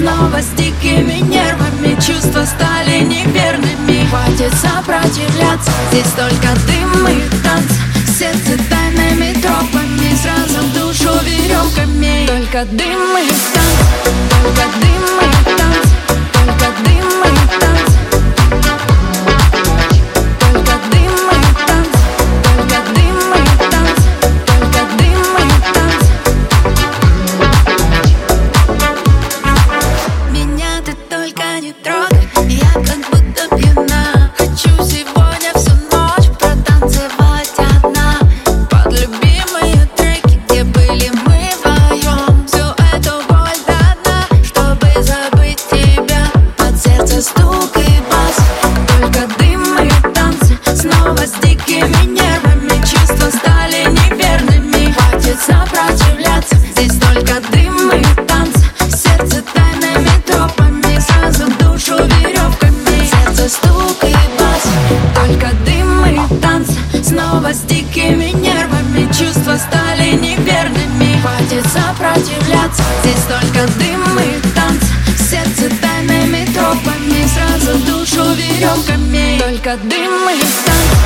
снова с дикими нервами Чувства стали неверными. Хватит сопротивляться Здесь только дым и танц. Сердце тайными тропами Сразу в душу веревками Только дым и танц Только дым и чувства стали неверными. Хватит сопротивляться. Здесь только дым и танц. Сердце тайными тропами. Сразу душу веревками Только дым и танц.